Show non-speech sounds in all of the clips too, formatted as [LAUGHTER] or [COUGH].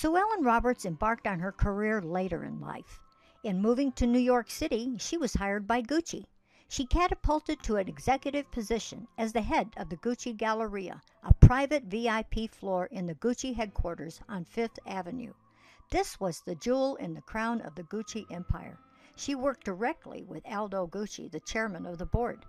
Sue Ellen Roberts embarked on her career later in life. In moving to New York City, she was hired by Gucci. She catapulted to an executive position as the head of the Gucci Galleria, a private VIP floor in the Gucci headquarters on Fifth Avenue. This was the jewel in the crown of the Gucci empire. She worked directly with Aldo Gucci, the chairman of the board.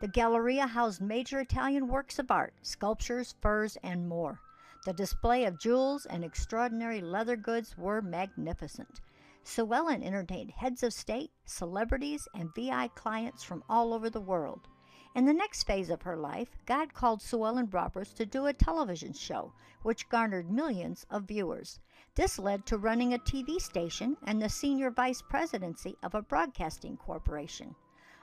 The Galleria housed major Italian works of art, sculptures, furs, and more. The display of jewels and extraordinary leather goods were magnificent. Sue Ellen entertained heads of state, celebrities, and VI clients from all over the world. In the next phase of her life, God called Sue Ellen Roberts to do a television show, which garnered millions of viewers. This led to running a TV station and the senior vice presidency of a broadcasting corporation.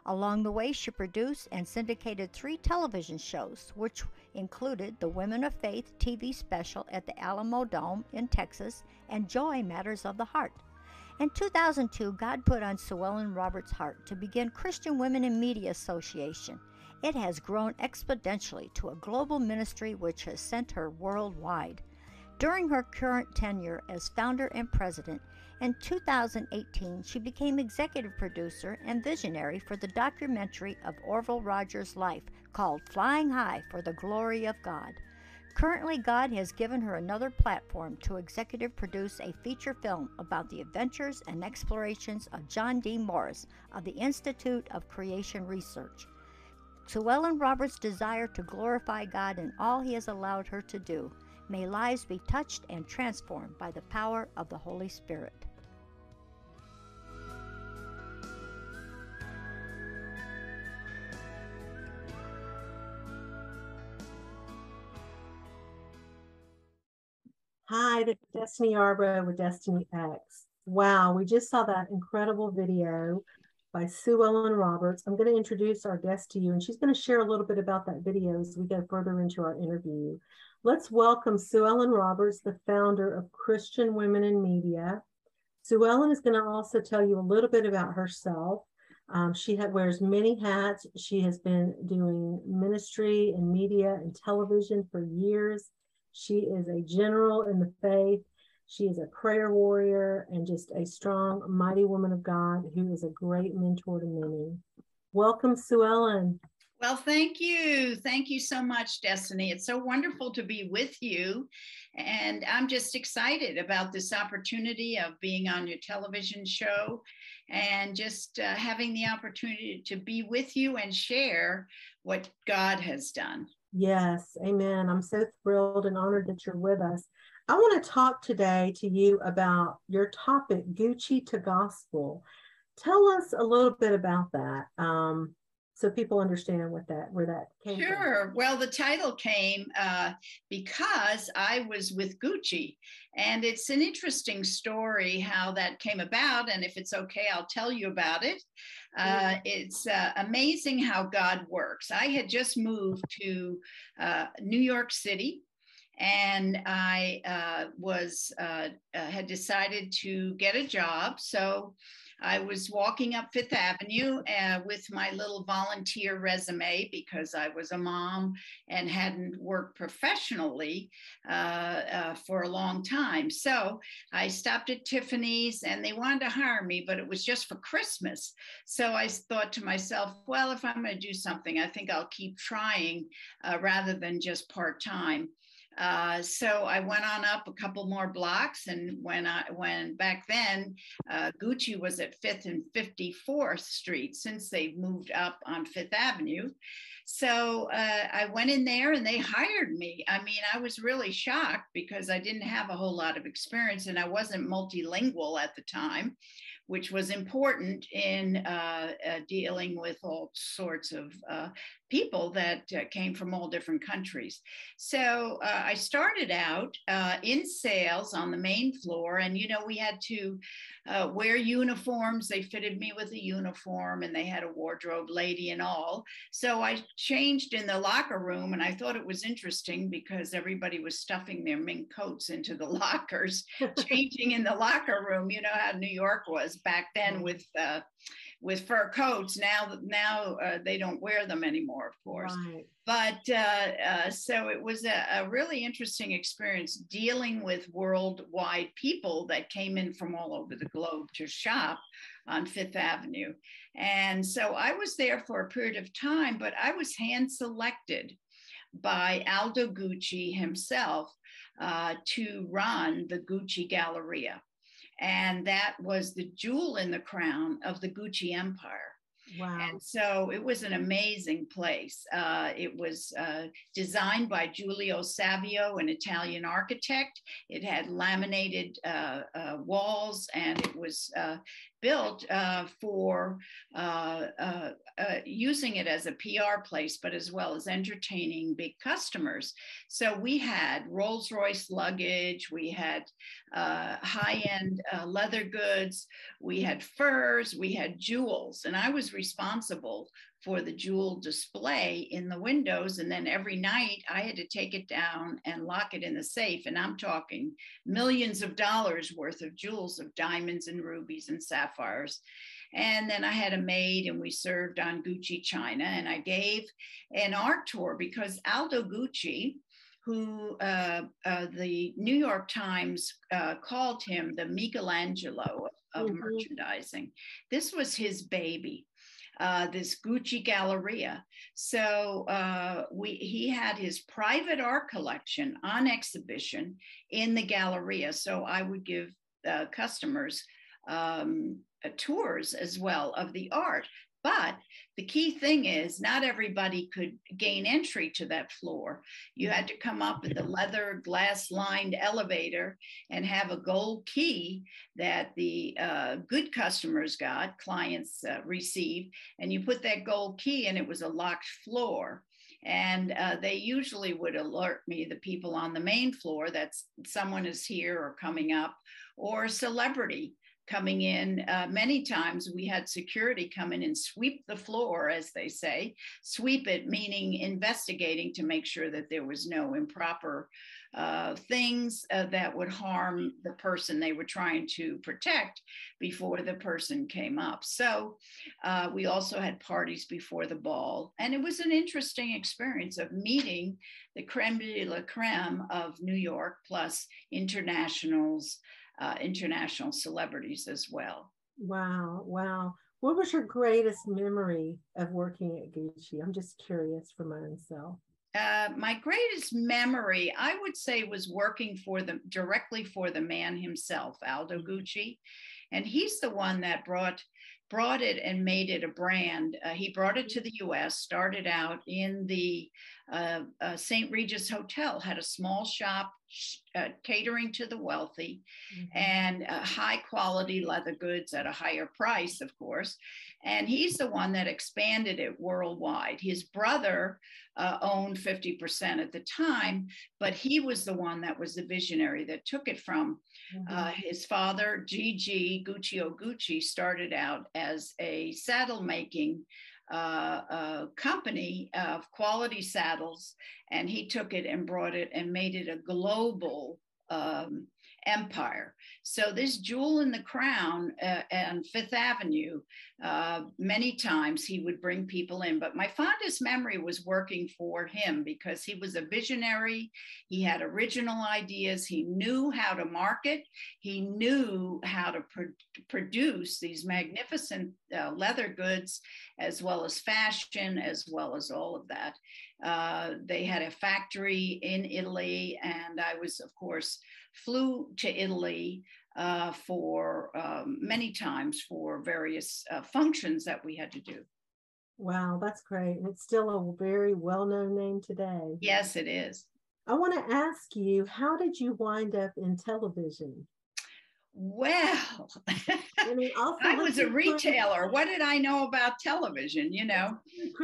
Along the way, she produced and syndicated three television shows, which included the Women of Faith TV special at the Alamodome in Texas and Joy Matters of the Heart. In 2002, God put on Sue Ellen Roberts' heart to begin Christian Women in Media Association. It has grown exponentially to a global ministry which has sent her worldwide. During her current tenure as founder and president, in 2018, she became executive producer and visionary for the documentary of Orville Rogers' life called Flying High for the Glory of God. Currently, God has given her another platform to executive produce a feature film about the adventures and explorations of John D. Morris of the Institute of Creation Research. Sue Ellen Roberts' desire to glorify God in all He has allowed her to do. May lives be touched and transformed by the power of the Holy Spirit. Is Destiny Yarbrough with Destiny X. Wow, we just saw that incredible video by Sue Ellen Roberts. I'm going to introduce our guest to you, and she's going to share a little bit about that video as we go further into our interview. Let's welcome Sue Ellen Roberts, the founder of Christian Women in Media. Sue Ellen is going to also tell you a little bit about herself. Um, she wears many hats. She has been doing ministry and media and television for years. She is a general in the faith. She is a prayer warrior and just a strong, mighty woman of God who is a great mentor to many. Welcome, Sue Ellen. Well, thank you. Thank you so much, Destiny. It's so wonderful to be with you. And I'm just excited about this opportunity of being on your television show and just uh, having the opportunity to be with you and share what God has done. Yes, amen. I'm so thrilled and honored that you're with us. I want to talk today to you about your topic, Gucci to Gospel. Tell us a little bit about that. Um, so people understand what that where that came sure from. Sure. Well the title came uh, because i was with gucci and it's an interesting story how that came about and if it's okay i'll tell you about it uh, it's uh, amazing how god works i had just moved to uh, new york city and I uh, was uh, uh, had decided to get a job. So I was walking up Fifth Avenue uh, with my little volunteer resume because I was a mom and hadn't worked professionally uh, uh, for a long time. So I stopped at Tiffany's and they wanted to hire me, but it was just for Christmas. So I thought to myself, well, if I'm going to do something, I think I'll keep trying uh, rather than just part time. Uh, so I went on up a couple more blocks, and when I when back then uh, Gucci was at Fifth and Fifty Fourth Street, since they moved up on Fifth Avenue. So uh, I went in there, and they hired me. I mean, I was really shocked because I didn't have a whole lot of experience, and I wasn't multilingual at the time which was important in uh, uh, dealing with all sorts of people that uh, came from all different countries. So uh, I started out uh, in sales on the main floor, and you know, we had to wear uniforms. They fitted me with a uniform, and they had a wardrobe lady and all. So I changed in the locker room, and I thought it was interesting because everybody was stuffing their mink coats into the [LAUGHS] lockers, [LAUGHS] changing in the locker room. You know how New York was back then with uh, with fur coats. Now, now uh, they don't wear them anymore, of course. Right. But uh, uh, so it was a, a, really interesting experience dealing with worldwide people that came in from all over the globe to shop on Fifth Avenue. And so I was there for a period of time, but I was hand selected by Aldo Gucci himself uh, to run the Gucci Galleria. And that was the jewel in the crown of the Gucci empire. Wow. And so it was an amazing place. Uh, it was uh, designed by Giulio Savio, an Italian architect. It had laminated uh, uh walls and it was uh, built uh, for uh, uh, uh, using it as a PR place, but as well as entertaining big customers. So we had Rolls Royce luggage, we had uh, high end uh, leather goods, we had furs, we had jewels, and I was responsible for the jewel display in the windows. And then every night I had to take it down and lock it in the safe. And I'm talking millions of dollars worth of jewels of diamonds and rubies and sapphires. And then I had a maid and we served on Gucci China. And I gave an art tour because Aldo Gucci, who uh, uh, the New York Times uh, called him the Michelangelo of mm-hmm. merchandising. This was his baby uh, this Gucci Galleria. So uh, we, he had his private art collection on exhibition in the Galleria. So I would give uh, customers um, tours as well of the art. But the key thing is, not everybody could gain entry to that floor. You had to come up with the leather glass lined elevator and have a gold key that the uh, good customers got, clients uh, received, and you put that gold key and it was a locked floor. And uh, they usually would alert me, the people on the main floor, that someone is here or coming up, or celebrity coming in. Uh, many times we had security come in and sweep the floor, as they say, sweep it, meaning investigating to make sure that there was no improper uh, things uh, that would harm the person they were trying to protect before the person came up. So uh, we also had parties before the ball. And it was an interesting experience of meeting the creme de la creme of New York plus internationals uh, international celebrities as well. Wow, wow. What was your greatest memory of working at Gucci? I'm just curious for my own self. Uh, my greatest memory, I would say, was working for the directly for the man himself, Aldo mm-hmm. Gucci, and he's the one that brought brought it and made it a brand. Uh, he brought it to the U.S. Started out in the uh, uh, St. Regis Hotel, had a small shop uh, catering to the wealthy mm-hmm. and uh, high quality leather goods at a higher price, of course. And he's the one that expanded it worldwide. His brother uh, owned 50% at the time, but he was the one that was the visionary that took it from uh, mm-hmm. his father, Gigi Guccio Gucci, started out as a saddle making uh, company of quality saddles, and he took it and brought it and made it a global um, empire. So this jewel in the crown uh, and Fifth Avenue, uh, many times he would bring people in. But my fondest memory was working for him because he was a visionary. He had original ideas. He knew how to market. He knew how to pro- produce these magnificent uh, leather goods, as well as fashion, as well as all of that. Uh, they had a factory in Italy, and I was, of course, flew to Italy uh, for um, many times for various uh, functions that we had to do. Wow, that's great. And It's still a very well known name today. Yes, it is. I want to ask you, how did you wind up in television? Well, I, mean, [LAUGHS] I was a retailer. What did I know about television? You know,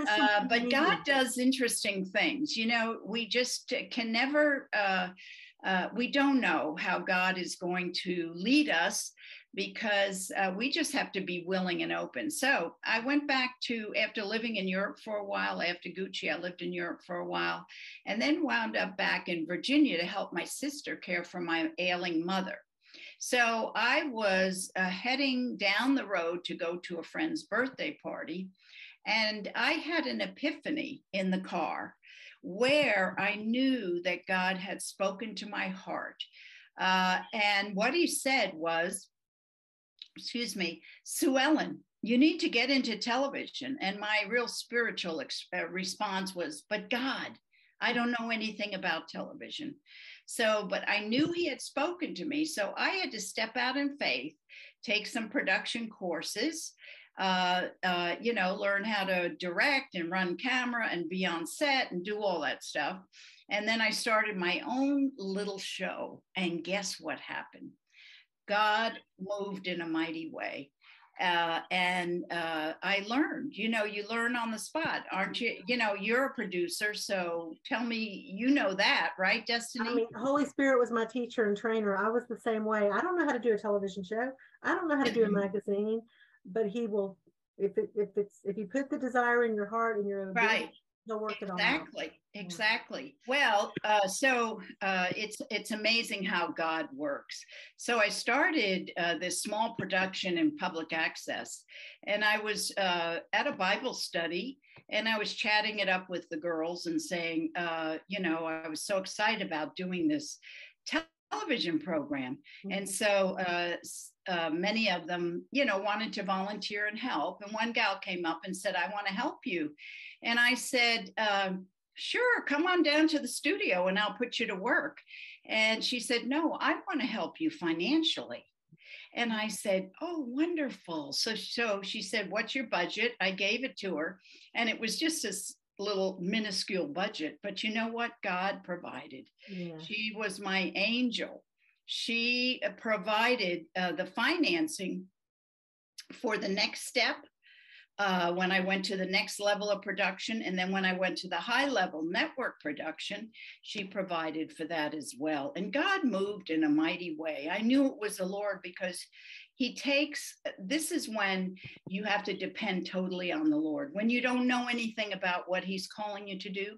uh, but God does interesting things. You know, we just can never uh, uh, we don't know how God is going to lead us because uh, we just have to be willing and open. So I went back to, after living in Europe for a while, after Gucci, I lived in Europe for a while, and then wound up back in Virginia to help my sister care for my ailing mother. So I was uh, heading down the road to go to a friend's birthday party, and I had an epiphany in the car where I knew that God had spoken to my heart. Uh, and what he said was, excuse me, Sue Ellen, you need to get into television. And my real spiritual ex- uh, response was, but God, I don't know anything about television. So, but I knew he had spoken to me. So I had to step out in faith, take some production courses, uh, uh, you know, learn how to direct and run camera and be on set and do all that stuff. And then I started my own little show. And guess what happened? God moved in a mighty way uh, and uh, I learned. You know, you learn on the spot, aren't you? You know, you're a producer, so tell me, you know that, right, Destiny? I mean, Holy Spirit was my teacher and trainer. I was the same way. I don't know how to do a television show. I don't know how to do a magazine, but He will. If it, if it's if you put the desire in your heart and you're right, work exactly. out. Exactly. Well, uh, so uh, it's it's amazing how God works. So I started uh, this small production in public access, and I was uh, at a Bible study, and I was chatting it up with the girls and saying, uh, you know, I was so excited about doing this television program, mm-hmm. and so uh, uh, many of them, you know, wanted to volunteer and help. And one gal came up and said, I want to help you. And I said, um, Sure, come on down to the studio and I'll put you to work. And she said, No, I want to help you financially. And I said, Oh, wonderful. So, so she said, What's your budget? I gave it to her. And it was just this little minuscule budget. But you know what? God provided. Yeah. She was my angel she uh, provided uh, the financing for the next step uh, when I went to the next level of production. And then when I went to the high level network production, she provided for that as well. And God moved in a mighty way. I knew it was the Lord because He takes this is when you have to depend totally on the Lord. When you don't know anything about what He's calling you to do,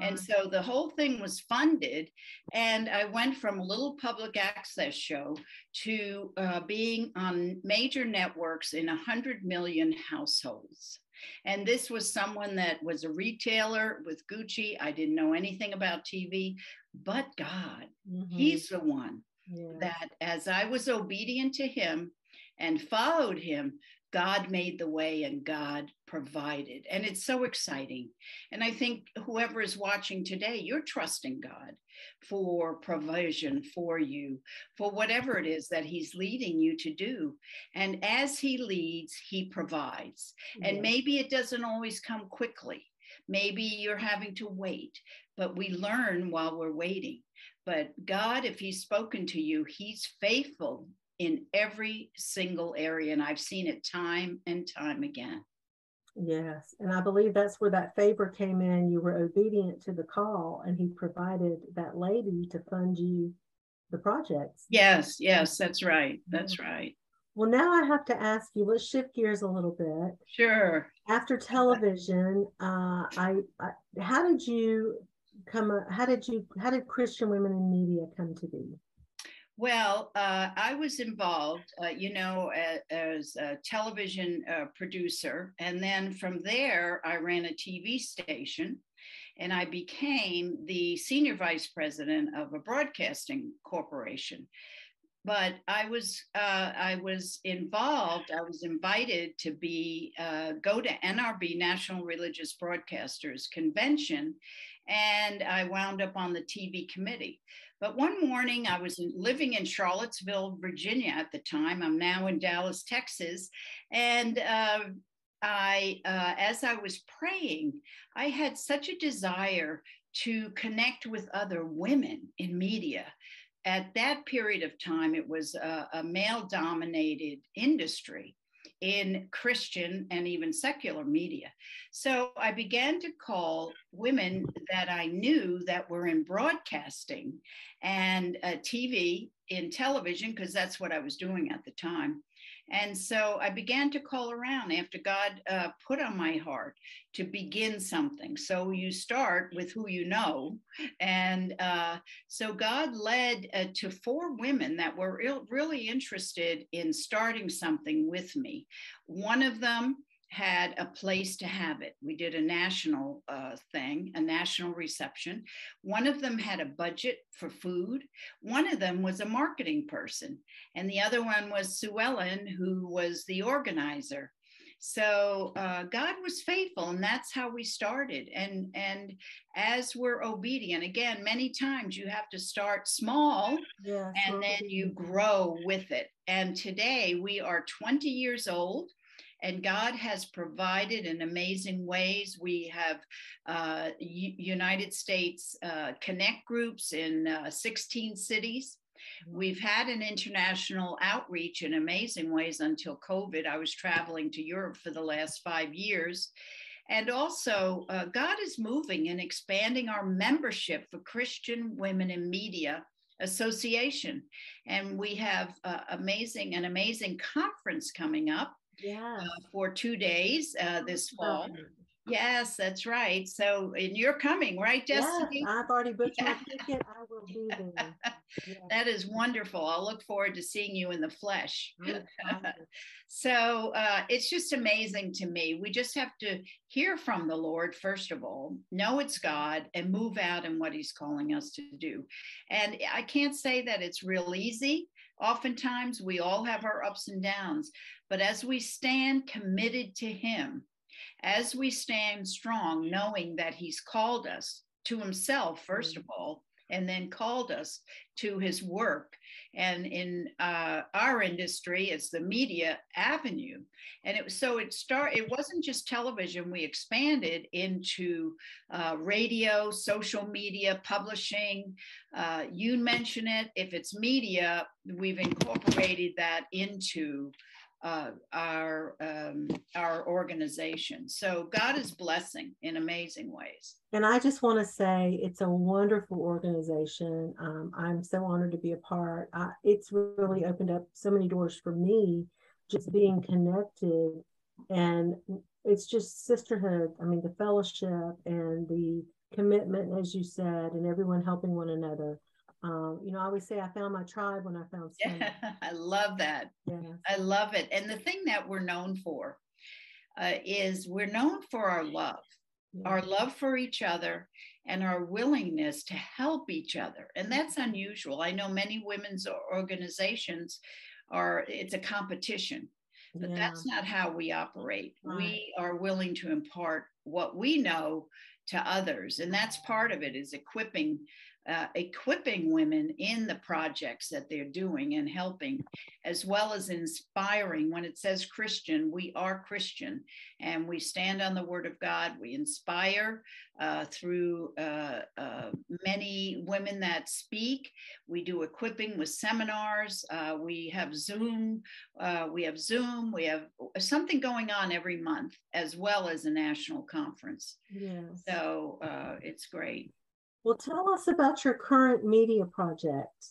and so the whole thing was funded. And I went from a little public access show to uh, being on major networks in 100 million households. And this was someone that was a retailer with Gucci. I didn't know anything about TV, but God, mm-hmm. He's the one yeah. that, as I was obedient to Him and followed Him, God made the way and God provided. And it's so exciting. And I think whoever is watching today, you're trusting God for provision for you, for whatever it is that He's leading you to do. And as He leads, He provides. And maybe it doesn't always come quickly. Maybe you're having to wait, but we learn while we're waiting. But God, if He's spoken to you, He's faithful in every single area. And I've seen it time and time again. Yes. And I believe that's where that favor came in. You were obedient to the call, and he provided that lady to fund you the projects. Yes, yes, that's right. That's right. Well, now I have to ask you, let's shift gears a little bit. Sure. After television, uh, I, I how did you come how did you how did Christian women in media come to be? Well, uh, I was involved, uh, you know, as, a television uh, producer. And then from there, I ran a TV station and I became the senior vice president of a broadcasting corporation. But I was uh, I was involved. I was invited to be uh, go to NRB National Religious Broadcasters Convention, and I wound up on the TV committee. But one morning, I was living in Charlottesville, Virginia at the time. I'm now in Dallas, Texas. And uh, I, uh, as I was praying, I had such a desire to connect with other women in media. At that period of time, it was a, a male dominated industry in Christian and even secular media. So I began to call women that I knew that were in broadcasting and uh, TV, in television, because that's what I was doing at the time. And so I began to call around after God uh, put on my heart to begin something. So you start with who you know. And uh, so God led uh, to four women that were really interested in starting something with me. One of them had a place to have it. We did a national uh, thing, a national reception. One of them had a budget for food. One of them was a marketing person. And the other one was Sue Ellen, who was the organizer. So uh, God was faithful, and that's how we started. And and as we're obedient, again, many times you have to start small, yes, and then you grow with it. And today we are 20 years old and God has provided in amazing ways. We have uh, U- United States uh, Connect groups in uh, 16 cities. Mm-hmm. We've had an international outreach in amazing ways until COVID. I was traveling to Europe for the last five years. And also, uh, God is moving and expanding our membership for Christian Women in Media Association. And we have uh, amazing an amazing conference coming up yeah. Uh, for two days uh, this fall. Yes, that's right. So, and you're coming, right, Destiny? Yes, I've already booked my [LAUGHS] ticket. I will be there. [LAUGHS] Yes. That is wonderful. I'll look forward to seeing you in the flesh. [LAUGHS] so, uh, it's just amazing to me. We just have to hear from the Lord, first of all, know it's God, and move out in what He's calling us to do. And I can't say that it's real easy. Oftentimes, we all have our ups and downs, but as we stand committed to Him, as we stand strong, knowing that He's called us to Himself, first of all, and then called us to his work. And in uh, our industry, it's the media avenue. And it was so it start. It wasn't just television. We expanded into uh, radio, social media, publishing. Uh, you mention it. If it's media, we've incorporated that into our um, our organization. So God is blessing in amazing ways. And I just want to say it's a wonderful organization. Um, I'm so honored to be a part. I, it's really opened up so many doors for me, just being connected, and it's just sisterhood. I mean, the fellowship and the commitment, as you said, and everyone helping one another. Um, you know, I always say I found my tribe when I found [LAUGHS] Yeah, I love that. Yeah. I love it. And the thing that we're known for uh, is we're known for our love, yeah. our love for each other, and our willingness to help each other. And that's unusual. I know many women's organizations are, it's a competition. But yeah. that's not how we operate. Right. We are willing to impart what we know to others. And that's part of it is equipping uh, equipping women in the projects that they're doing and helping, as well as inspiring. When it says Christian, we are Christian and we stand on the word of God. We inspire uh, through uh, uh many women that speak. We do equipping with seminars. Uh, we have Zoom. Uh, we have Zoom. We have something going on every month, as well as a national conference. Yeah. So it's great. Well, tell us about your current media project.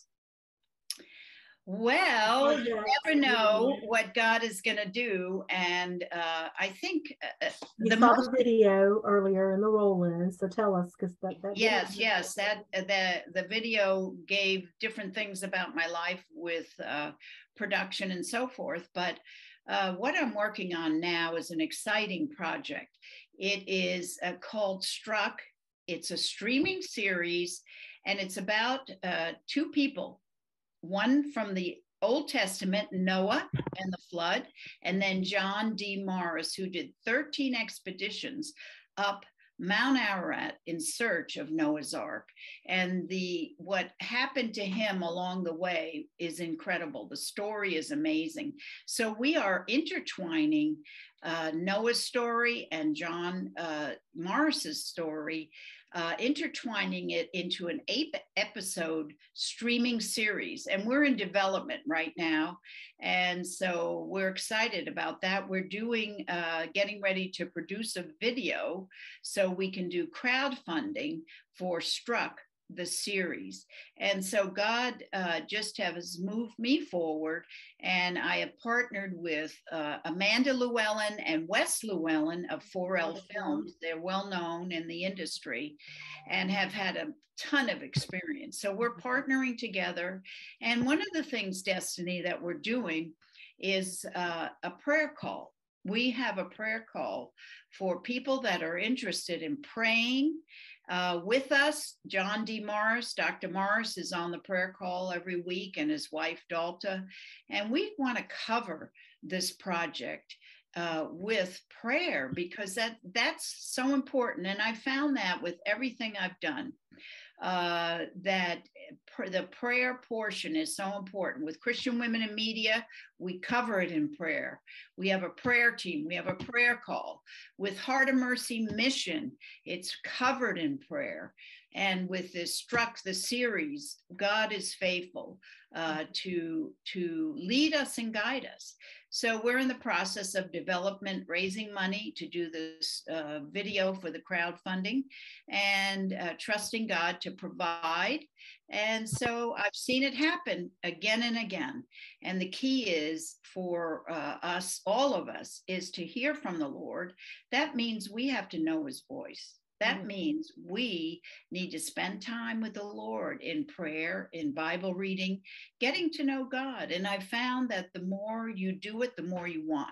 Well, you never know what God is going to do, and uh, I think uh, uh you the saw most, the video earlier in the roll-in. So tell us, because that, that yes, yes, that uh, the the video gave different things about my life with uh, production and so forth. But uh, what I'm working on now is an exciting project. It is called Struck it's a streaming series, and it's about uh, two people one from the Old Testament, Noah and the flood, and then John D. Morris, who did 13 expeditions up Mount Ararat in search of Noah's Ark. And the what happened to him along the way is incredible. The story is amazing. So we are intertwining uh, Noah's story and John uh, Morris's story uh, intertwining it into an eight episode streaming series. And we're in development right now. And so we're excited about that. We're doing, uh, getting ready to produce a video so we can do crowdfunding for Struck the series. And so God uh, just has moved me forward, and I have partnered with uh, Amanda Llewellyn and Wes Llewellyn of 4L Films. They're well known in the industry and have had a ton of experience. So we're partnering together. And one of the things, Destiny, that we're doing is uh, a prayer call. We have a prayer call for people that are interested in praying uh, with us, John D. Morris, Dr. Morris is on the prayer call every week, and his wife, Dalta. And we want to cover this project uh, with prayer because that that's so important. And I found that with everything I've done uh, that pr- the prayer portion is so important. With Christian Women in Media, we cover it in prayer. We have a prayer team, we have a prayer call. With Heart of Mercy Mission, it's covered in prayer. And with this struck the series, God is faithful uh, to to lead us and guide us. So we're in the process of development, raising money to do this uh, video for the crowdfunding and uh, trusting God to provide. And so I've seen it happen again and again. And the key is for uh, us, all of us, is to hear from the Lord. That means we have to know his voice. That mm-hmm. means we need to spend time with the Lord in prayer, in Bible reading, getting to know God. And I found that the more you do it, the more you want.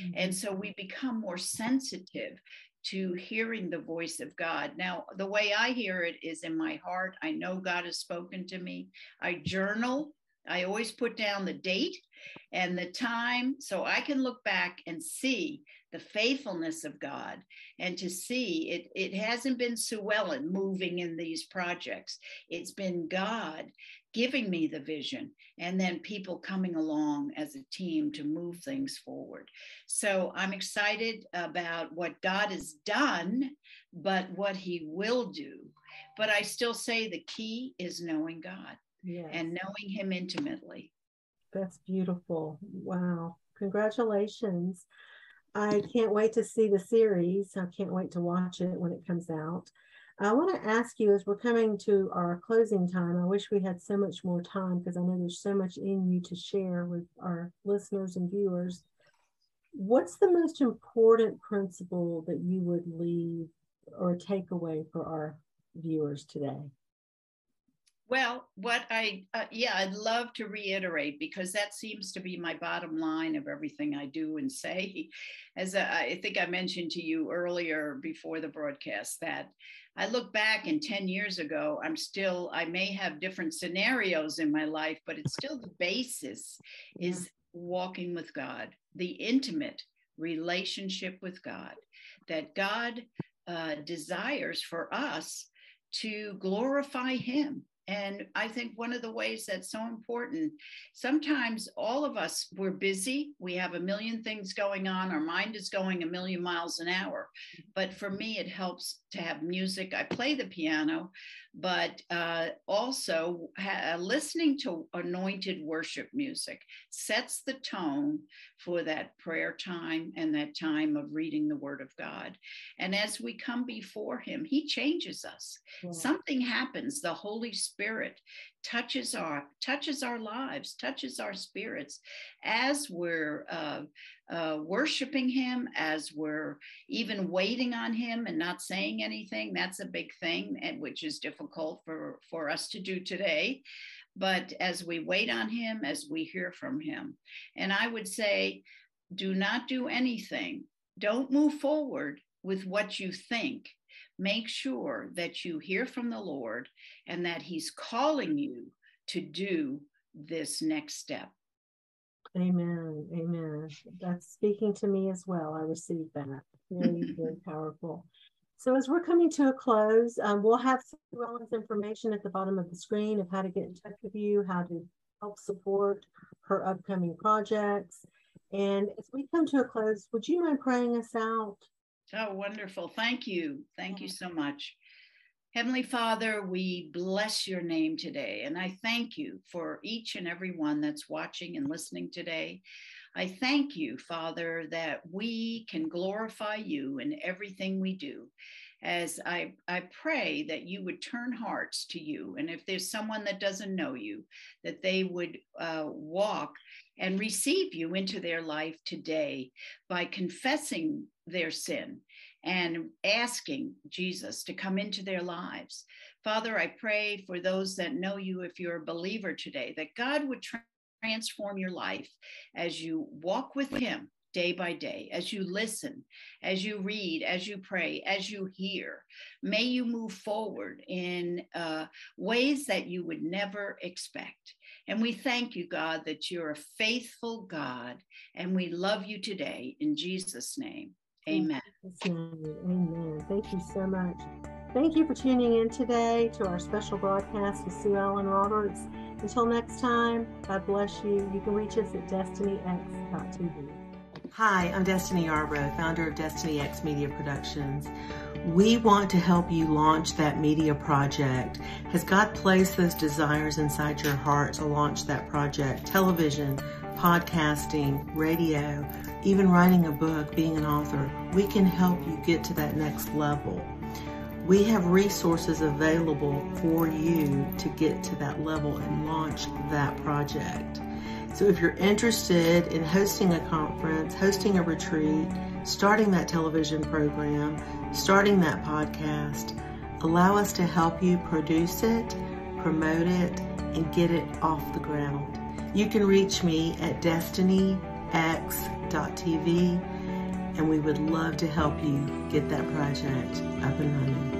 Mm-hmm. And so we become more sensitive to hearing the voice of God. Now, the way I hear it is in my heart. I know God has spoken to me. I journal. I always put down the date and the time so I can look back and see the faithfulness of God and to see it, it hasn't been Sue Ellen moving in these projects. It's been God giving me the vision and then people coming along as a team to move things forward. So I'm excited about what God has done, but what he will do. But I still say the key is knowing God yes. and knowing him intimately. That's beautiful. Wow. Congratulations. I can't wait to see the series. I can't wait to watch it when it comes out. I want to ask you as we're coming to our closing time, I wish we had so much more time because I know there's so much in you to share with our listeners and viewers. What's the most important principle that you would leave or take away for our viewers today? Well, what I, uh, yeah, I'd love to reiterate because that seems to be my bottom line of everything I do and say. As I think I mentioned to you earlier before the broadcast, that I look back and 10 years ago, I'm still, I may have different scenarios in my life, but it's still the basis is walking with God, the intimate relationship with God, that God uh, desires for us to glorify Him and I think one of the ways that's so important, sometimes all of us, we're busy, we have a million things going on, our mind is going a million miles an hour. Mm-hmm. But for me, it helps to have music. I play the piano, but uh, also ha- listening to anointed worship music sets the tone for that prayer time and that time of reading the Word of God. And as we come before Him, He changes us. Yeah. Something happens. The Holy Spirit touches our touches our lives, touches our spirits as we're uh, uh, worshiping Him, as we're even waiting on Him and not saying anything. That's a big thing, and which is difficult for for us to do today. But as we wait on Him, as we hear from Him, and I would say, do not do anything. Don't move forward with what you think make sure that you hear from the Lord and that He's calling you to do this next step. Amen. Amen. That's speaking to me as well. I received that. Very, very powerful. So, as we're coming to a close, um, we'll have Sue Ellen's information at the bottom of the screen of how to get in touch with you, how to help support her upcoming projects. And as we come to a close, would you mind praying us out? Oh, wonderful. Thank you. Thank you so much. Heavenly Father, we bless your name today. And I thank you for each and every one that's watching and listening today. I thank you, Father, that we can glorify you in everything we do. as I, I pray that you would turn hearts to you. And if there's someone that doesn't know you, that they would uh, walk and receive you into their life today by confessing their sin and asking Jesus to come into their lives. Father, I pray for those that know you, if you're a believer today, that God would transform your life as you walk with Him day by day, as you listen, as you read, as you pray, as you hear. May you move forward in uh, ways that you would never expect. And we thank you, God, that you're a faithful God, and we love you today in Jesus' name. Amen. Amen. Thank you so much. Thank you for tuning in today to our special broadcast with Sue Ellen Roberts. Until next time, God bless you. You can reach us at destinyx.tv. Hi, I'm Destiny Yarbrough, founder of Destiny X Media Productions. We want to help you launch that media project. Has God placed those desires inside your heart to launch that project? Television, podcasting, radio, even writing a book, being an author. We can help you get to that next level. We have resources available for you to get to that level and launch that project. So if you're interested in hosting a conference, hosting a retreat, starting that television program, starting that podcast, allow us to help you produce it, promote it, and get it off the ground. You can reach me at destinyx.tv and we would love to help you get that project up and running.